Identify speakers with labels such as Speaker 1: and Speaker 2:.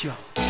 Speaker 1: Yo.